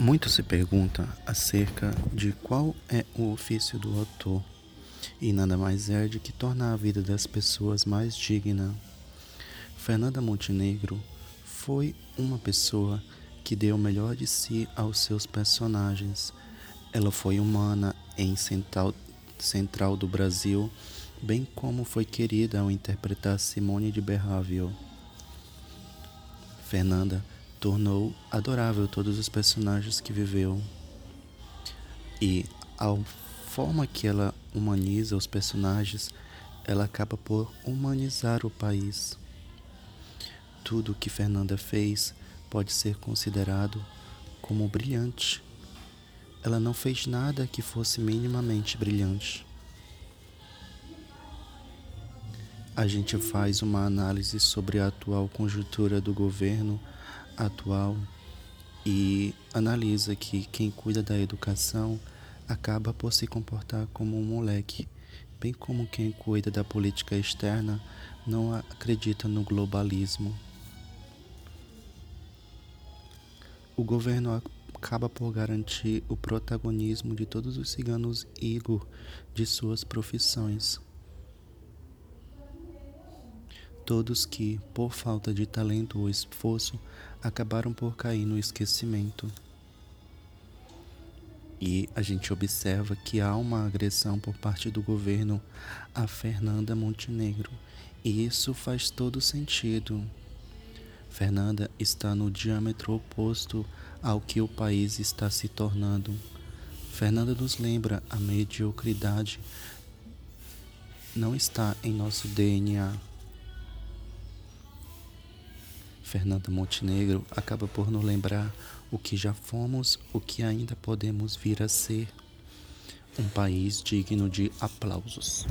Muito se pergunta acerca de qual é o ofício do autor, e nada mais é de que tornar a vida das pessoas mais digna. Fernanda Montenegro foi uma pessoa que deu o melhor de si aos seus personagens. Ela foi humana em Central, Central do Brasil, bem como foi querida ao interpretar Simone de Berravio. Fernanda tornou adorável todos os personagens que viveu. E a forma que ela humaniza os personagens, ela acaba por humanizar o país. Tudo que Fernanda fez pode ser considerado como brilhante. Ela não fez nada que fosse minimamente brilhante. A gente faz uma análise sobre a atual conjuntura do governo atual e analisa que quem cuida da educação acaba por se comportar como um moleque, bem como quem cuida da política externa não acredita no globalismo. O governo acaba por garantir o protagonismo de todos os ciganos Igor de suas profissões todos que, por falta de talento ou esforço, acabaram por cair no esquecimento. E a gente observa que há uma agressão por parte do governo a Fernanda Montenegro, e isso faz todo sentido. Fernanda está no diâmetro oposto ao que o país está se tornando. Fernanda nos lembra a mediocridade não está em nosso DNA. Fernanda Montenegro acaba por nos lembrar o que já fomos, o que ainda podemos vir a ser. Um país digno de aplausos.